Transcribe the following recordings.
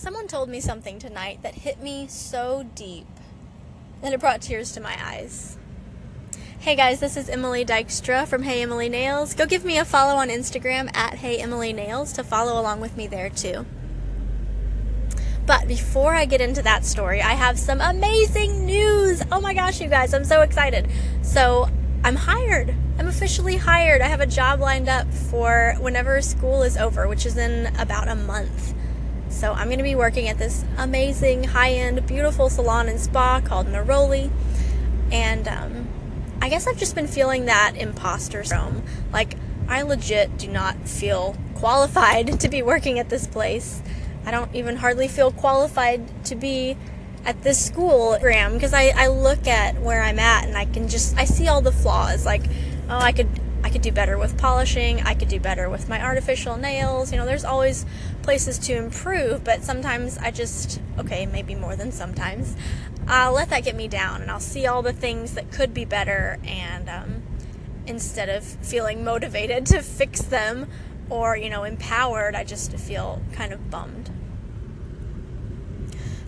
Someone told me something tonight that hit me so deep that it brought tears to my eyes. Hey guys, this is Emily Dykstra from Hey Emily Nails. Go give me a follow on Instagram at Hey Emily Nails to follow along with me there too. But before I get into that story, I have some amazing news. Oh my gosh, you guys, I'm so excited. So, I'm hired. I'm officially hired. I have a job lined up for whenever school is over, which is in about a month. So I'm going to be working at this amazing, high end, beautiful salon and spa called Neroli. And um, I guess I've just been feeling that imposter syndrome. Like, I legit do not feel qualified to be working at this place. I don't even hardly feel qualified to be at this school Graham because I, I look at where I'm at and I can just I see all the flaws like oh I could I could do better with polishing. I could do better with my artificial nails. You know, there's always places to improve, but sometimes I just, okay, maybe more than sometimes, I'll let that get me down and I'll see all the things that could be better and um, instead of feeling motivated to fix them or, you know, empowered, I just feel kind of bummed.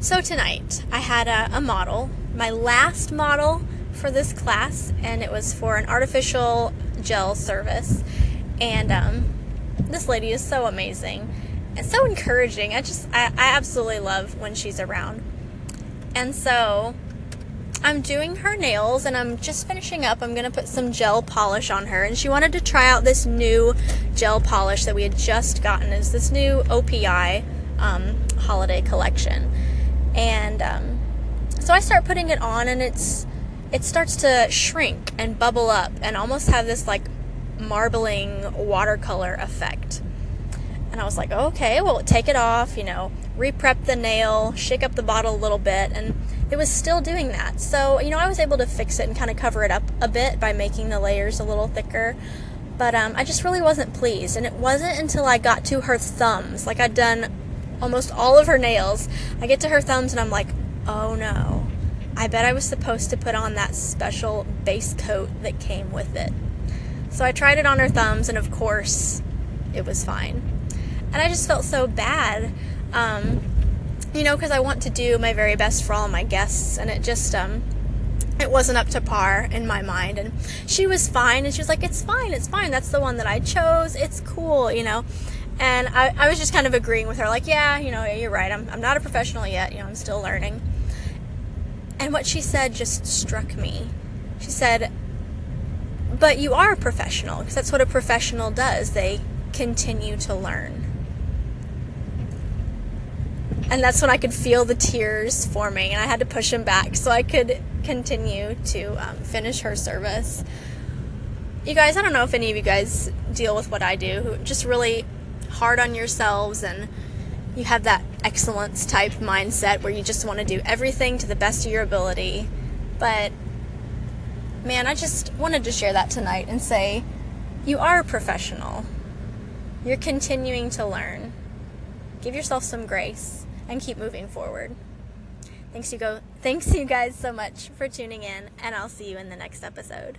So tonight, I had a, a model, my last model for this class, and it was for an artificial gel service. And um, this lady is so amazing and so encouraging. I just, I, I absolutely love when she's around. And so I'm doing her nails and I'm just finishing up. I'm going to put some gel polish on her. And she wanted to try out this new gel polish that we had just gotten. Is this new OPI um, holiday collection. And um, so I start putting it on and it's it starts to shrink and bubble up and almost have this like marbling watercolor effect. And I was like, okay, well, take it off, you know, reprep the nail, shake up the bottle a little bit, and it was still doing that. So, you know, I was able to fix it and kind of cover it up a bit by making the layers a little thicker. But um, I just really wasn't pleased. And it wasn't until I got to her thumbs, like I'd done almost all of her nails, I get to her thumbs and I'm like, oh no. I bet I was supposed to put on that special base coat that came with it. So I tried it on her thumbs, and of course, it was fine. And I just felt so bad, um, you know, because I want to do my very best for all my guests, and it just, um, it wasn't up to par in my mind. And she was fine, and she was like, "It's fine, it's fine. That's the one that I chose. It's cool, you know." And I, I was just kind of agreeing with her, like, "Yeah, you know, you're right. I'm, I'm not a professional yet. You know, I'm still learning." And what she said just struck me. She said, But you are a professional, because that's what a professional does. They continue to learn. And that's when I could feel the tears forming, and I had to push them back so I could continue to um, finish her service. You guys, I don't know if any of you guys deal with what I do, just really hard on yourselves and you have that excellence type mindset where you just want to do everything to the best of your ability. But man, I just wanted to share that tonight and say you are a professional. You're continuing to learn. Give yourself some grace and keep moving forward. Thanks you go thanks you guys so much for tuning in and I'll see you in the next episode.